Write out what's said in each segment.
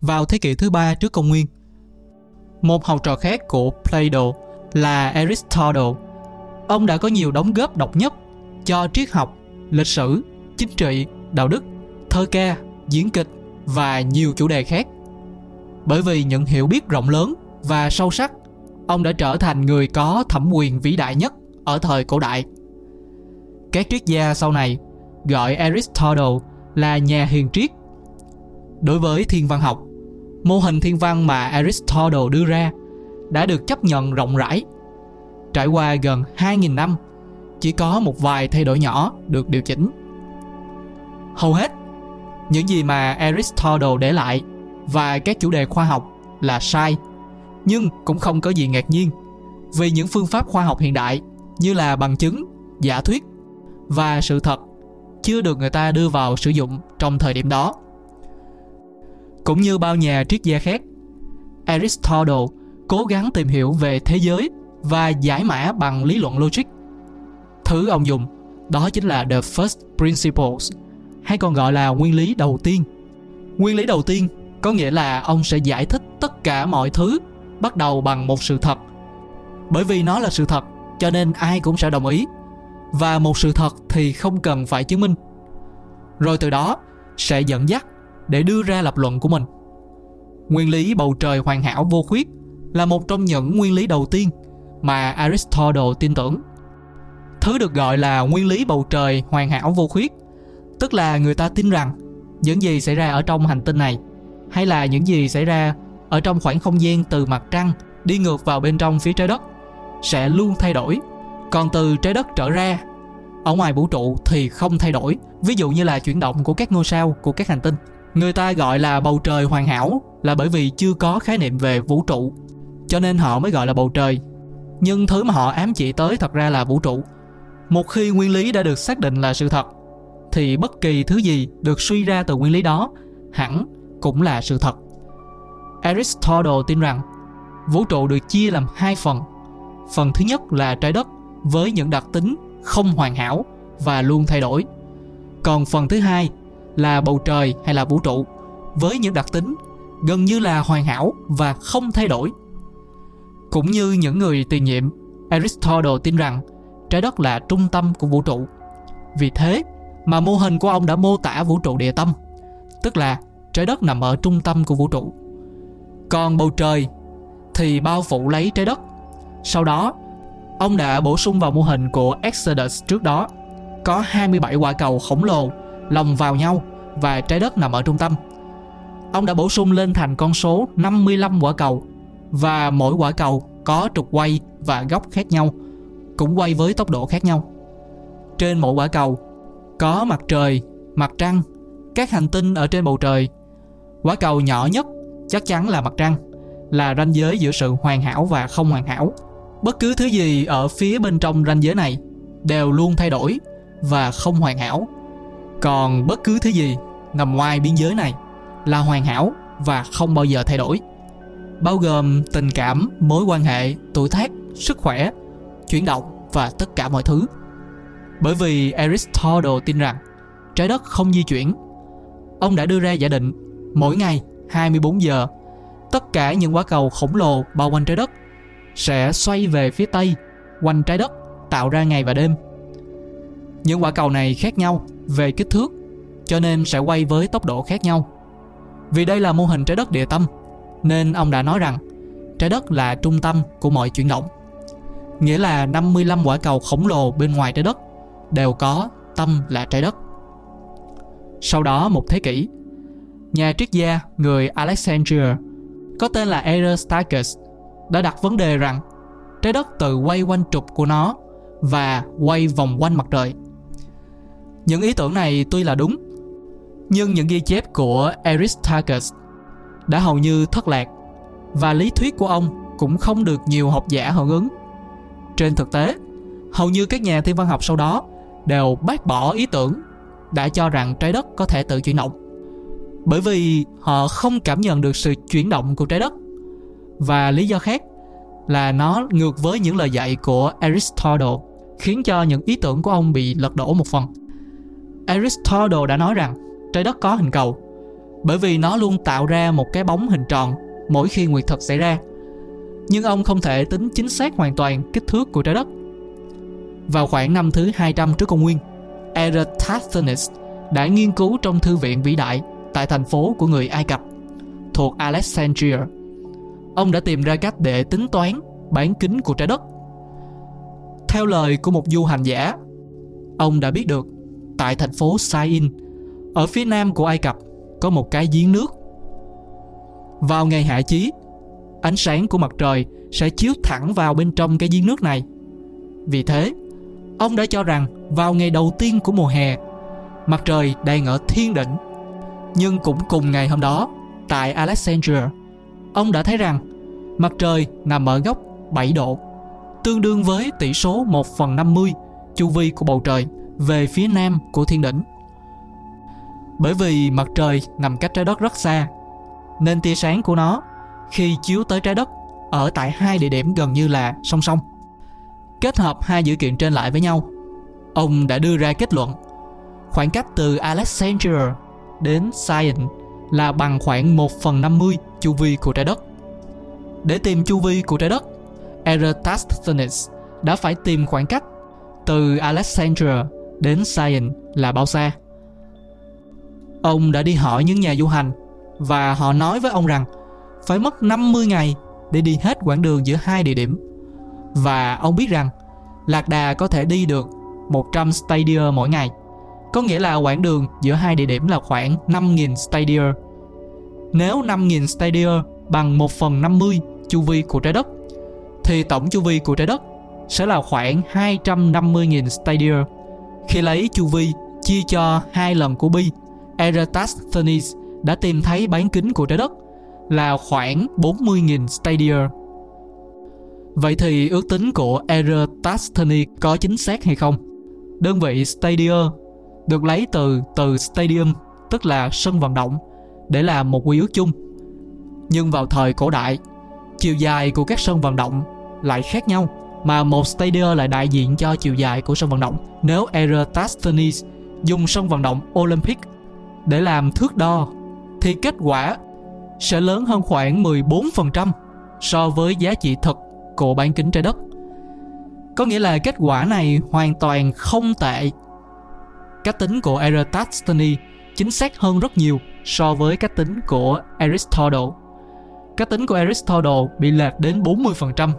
Vào thế kỷ thứ ba trước công nguyên, một học trò khác của Plato là Aristotle. Ông đã có nhiều đóng góp độc nhất cho triết học, lịch sử, chính trị, đạo đức, thơ ca, diễn kịch và nhiều chủ đề khác. Bởi vì những hiểu biết rộng lớn và sâu sắc, ông đã trở thành người có thẩm quyền vĩ đại nhất ở thời cổ đại. Các triết gia sau này gọi Aristotle là nhà hiền triết. Đối với thiên văn học, mô hình thiên văn mà Aristotle đưa ra đã được chấp nhận rộng rãi. Trải qua gần 2.000 năm, chỉ có một vài thay đổi nhỏ được điều chỉnh. Hầu hết, những gì mà Aristotle để lại và các chủ đề khoa học là sai, nhưng cũng không có gì ngạc nhiên vì những phương pháp khoa học hiện đại như là bằng chứng, giả thuyết và sự thật chưa được người ta đưa vào sử dụng trong thời điểm đó. Cũng như bao nhà triết gia khác, Aristotle cố gắng tìm hiểu về thế giới và giải mã bằng lý luận logic. Thứ ông dùng đó chính là the first principles, hay còn gọi là nguyên lý đầu tiên. Nguyên lý đầu tiên có nghĩa là ông sẽ giải thích tất cả mọi thứ bắt đầu bằng một sự thật. Bởi vì nó là sự thật, cho nên ai cũng sẽ đồng ý. Và một sự thật thì không cần phải chứng minh. Rồi từ đó sẽ dẫn dắt để đưa ra lập luận của mình. Nguyên lý bầu trời hoàn hảo vô khuyết là một trong những nguyên lý đầu tiên mà Aristotle tin tưởng. Thứ được gọi là nguyên lý bầu trời hoàn hảo vô khuyết, tức là người ta tin rằng những gì xảy ra ở trong hành tinh này hay là những gì xảy ra ở trong khoảng không gian từ mặt trăng đi ngược vào bên trong phía trái đất sẽ luôn thay đổi. Còn từ trái đất trở ra. Ở ngoài vũ trụ thì không thay đổi. Ví dụ như là chuyển động của các ngôi sao, của các hành tinh. Người ta gọi là bầu trời hoàn hảo là bởi vì chưa có khái niệm về vũ trụ cho nên họ mới gọi là bầu trời. Nhưng thứ mà họ ám chỉ tới thật ra là vũ trụ. Một khi nguyên lý đã được xác định là sự thật thì bất kỳ thứ gì được suy ra từ nguyên lý đó hẳn cũng là sự thật. Aristotle tin rằng vũ trụ được chia làm hai phần. Phần thứ nhất là trái đất với những đặc tính không hoàn hảo và luôn thay đổi còn phần thứ hai là bầu trời hay là vũ trụ với những đặc tính gần như là hoàn hảo và không thay đổi cũng như những người tiền nhiệm, Aristotle tin rằng trái đất là trung tâm của vũ trụ. Vì thế mà mô hình của ông đã mô tả vũ trụ địa tâm, tức là trái đất nằm ở trung tâm của vũ trụ. Còn bầu trời thì bao phủ lấy trái đất. Sau đó, ông đã bổ sung vào mô hình của Exodus trước đó. Có 27 quả cầu khổng lồ lồng vào nhau và trái đất nằm ở trung tâm. Ông đã bổ sung lên thành con số 55 quả cầu và mỗi quả cầu có trục quay và góc khác nhau, cũng quay với tốc độ khác nhau. Trên mỗi quả cầu có mặt trời, mặt trăng, các hành tinh ở trên bầu trời. Quả cầu nhỏ nhất chắc chắn là mặt trăng, là ranh giới giữa sự hoàn hảo và không hoàn hảo. Bất cứ thứ gì ở phía bên trong ranh giới này đều luôn thay đổi và không hoàn hảo. Còn bất cứ thứ gì nằm ngoài biên giới này là hoàn hảo và không bao giờ thay đổi bao gồm tình cảm, mối quan hệ, tuổi tác, sức khỏe, chuyển động và tất cả mọi thứ. Bởi vì Aristotle tin rằng trái đất không di chuyển. Ông đã đưa ra giả định mỗi ngày 24 giờ tất cả những quả cầu khổng lồ bao quanh trái đất sẽ xoay về phía tây quanh trái đất tạo ra ngày và đêm. Những quả cầu này khác nhau về kích thước cho nên sẽ quay với tốc độ khác nhau. Vì đây là mô hình trái đất địa tâm nên ông đã nói rằng trái đất là trung tâm của mọi chuyển động. Nghĩa là 55 quả cầu khổng lồ bên ngoài trái đất đều có tâm là trái đất. Sau đó một thế kỷ, nhà triết gia người Alexandria có tên là Aristarchus đã đặt vấn đề rằng trái đất tự quay quanh trục của nó và quay vòng quanh mặt trời. Những ý tưởng này tuy là đúng, nhưng những ghi chép của Aristarchus đã hầu như thất lạc và lý thuyết của ông cũng không được nhiều học giả hưởng ứng. Trên thực tế, hầu như các nhà thiên văn học sau đó đều bác bỏ ý tưởng đã cho rằng trái đất có thể tự chuyển động. Bởi vì họ không cảm nhận được sự chuyển động của trái đất. Và lý do khác là nó ngược với những lời dạy của Aristotle khiến cho những ý tưởng của ông bị lật đổ một phần. Aristotle đã nói rằng trái đất có hình cầu bởi vì nó luôn tạo ra một cái bóng hình tròn mỗi khi nguyệt thực xảy ra. Nhưng ông không thể tính chính xác hoàn toàn kích thước của trái đất. Vào khoảng năm thứ 200 trước công nguyên, Eratosthenes đã nghiên cứu trong thư viện vĩ đại tại thành phố của người Ai Cập thuộc Alexandria. Ông đã tìm ra cách để tính toán bán kính của trái đất. Theo lời của một du hành giả, ông đã biết được tại thành phố Sain, ở phía nam của Ai Cập, có một cái giếng nước. Vào ngày hạ chí, ánh sáng của mặt trời sẽ chiếu thẳng vào bên trong cái giếng nước này. Vì thế, ông đã cho rằng vào ngày đầu tiên của mùa hè, mặt trời đang ở thiên đỉnh. Nhưng cũng cùng ngày hôm đó, tại Alexandria, ông đã thấy rằng mặt trời nằm ở góc 7 độ, tương đương với tỷ số 1 phần 50 chu vi của bầu trời về phía nam của thiên đỉnh. Bởi vì mặt trời nằm cách trái đất rất xa, nên tia sáng của nó khi chiếu tới trái đất ở tại hai địa điểm gần như là song song. Kết hợp hai dữ kiện trên lại với nhau, ông đã đưa ra kết luận khoảng cách từ Alexandria đến Sion là bằng khoảng 1 phần 50 chu vi của trái đất. Để tìm chu vi của trái đất, Eratosthenes đã phải tìm khoảng cách từ Alexandria đến Sion là bao xa. Ông đã đi hỏi những nhà du hành và họ nói với ông rằng phải mất 50 ngày để đi hết quãng đường giữa hai địa điểm. Và ông biết rằng Lạc Đà có thể đi được 100 stadia mỗi ngày. Có nghĩa là quãng đường giữa hai địa điểm là khoảng 5.000 stadia. Nếu 5.000 stadia bằng 1 phần 50 chu vi của trái đất thì tổng chu vi của trái đất sẽ là khoảng 250.000 stadia. Khi lấy chu vi chia cho hai lần của Bi, Eratosthenes đã tìm thấy bán kính của trái đất là khoảng 40.000 stadia. Vậy thì ước tính của Eratosthenes có chính xác hay không? Đơn vị stadia được lấy từ từ stadium tức là sân vận động để làm một quy ước chung. Nhưng vào thời cổ đại, chiều dài của các sân vận động lại khác nhau mà một stadium lại đại diện cho chiều dài của sân vận động. Nếu Eratosthenes dùng sân vận động Olympic để làm thước đo thì kết quả sẽ lớn hơn khoảng 14% so với giá trị thực của bán kính trái đất. Có nghĩa là kết quả này hoàn toàn không tệ. Cách tính của Eratosthenes chính xác hơn rất nhiều so với cách tính của Aristotle. Cách tính của Aristotle bị lệch đến 40%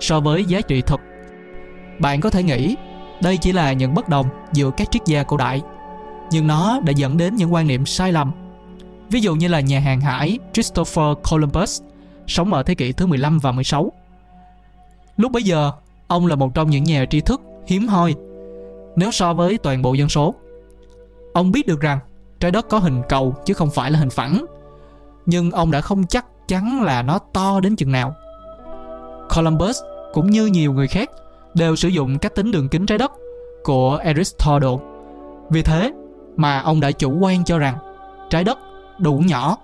so với giá trị thực. Bạn có thể nghĩ đây chỉ là những bất đồng giữa các triết gia cổ đại, nhưng nó đã dẫn đến những quan niệm sai lầm. Ví dụ như là nhà hàng hải Christopher Columbus sống ở thế kỷ thứ 15 và 16. Lúc bấy giờ, ông là một trong những nhà tri thức hiếm hoi nếu so với toàn bộ dân số. Ông biết được rằng trái đất có hình cầu chứ không phải là hình phẳng. Nhưng ông đã không chắc chắn là nó to đến chừng nào. Columbus cũng như nhiều người khác đều sử dụng cách tính đường kính trái đất của Aristotle. Vì thế mà ông đã chủ quan cho rằng trái đất đủ nhỏ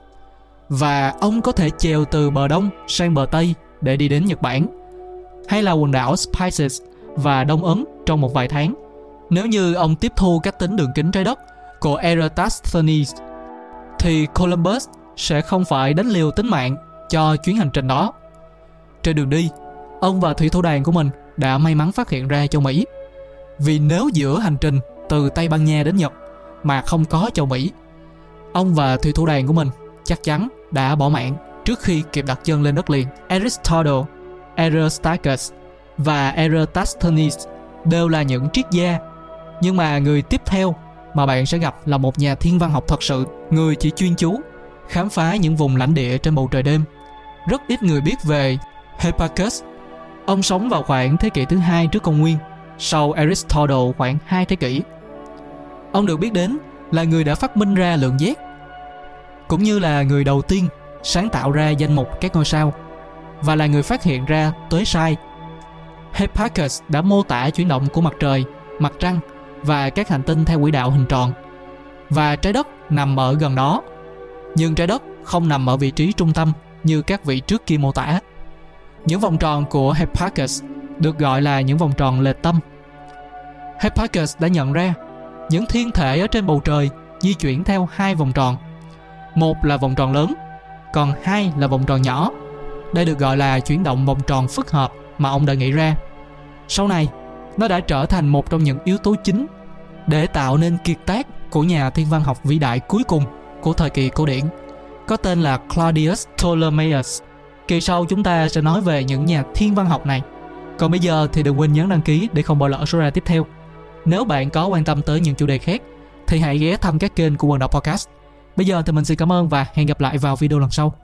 và ông có thể chèo từ bờ đông sang bờ tây để đi đến Nhật Bản, hay là quần đảo Spices và Đông Ấn trong một vài tháng. Nếu như ông tiếp thu cách tính đường kính trái đất của Eratosthenes thì Columbus sẽ không phải đánh liều tính mạng cho chuyến hành trình đó. Trên đường đi, ông và thủy thủ đoàn của mình đã may mắn phát hiện ra châu Mỹ. Vì nếu giữa hành trình từ Tây Ban Nha đến Nhật mà không có châu Mỹ, ông và thủy thủ đoàn của mình chắc chắn đã bỏ mạng trước khi kịp đặt chân lên đất liền. Aristotle, Aristarchus và Eratosthenes đều là những triết gia, nhưng mà người tiếp theo mà bạn sẽ gặp là một nhà thiên văn học thật sự, người chỉ chuyên chú khám phá những vùng lãnh địa trên bầu trời đêm. Rất ít người biết về Hipparchus. Ông sống vào khoảng thế kỷ thứ hai trước công nguyên, sau Aristotle khoảng 2 thế kỷ. Ông được biết đến là người đã phát minh ra lượng giác, cũng như là người đầu tiên sáng tạo ra danh mục các ngôi sao và là người phát hiện ra tuế sai. Hipparchus đã mô tả chuyển động của mặt trời, mặt trăng và các hành tinh theo quỹ đạo hình tròn. Và trái đất nằm ở gần đó. Nhưng trái đất không nằm ở vị trí trung tâm như các vị trước kia mô tả. Những vòng tròn của Hipparchus được gọi là những vòng tròn lệch tâm. Hipparchus đã nhận ra những thiên thể ở trên bầu trời di chuyển theo hai vòng tròn. Một là vòng tròn lớn, còn hai là vòng tròn nhỏ. Đây được gọi là chuyển động vòng tròn phức hợp mà ông đã nghĩ ra. Sau này, nó đã trở thành một trong những yếu tố chính để tạo nên kiệt tác của nhà thiên văn học vĩ đại cuối cùng của thời kỳ cổ điển, có tên là Claudius Ptolemaeus. Kỳ sau chúng ta sẽ nói về những nhà thiên văn học này. Còn bây giờ thì đừng quên nhấn đăng ký để không bỏ lỡ số ra tiếp theo. Nếu bạn có quan tâm tới những chủ đề khác thì hãy ghé thăm các kênh của Quần Đọc Podcast. Bây giờ thì mình xin cảm ơn và hẹn gặp lại vào video lần sau.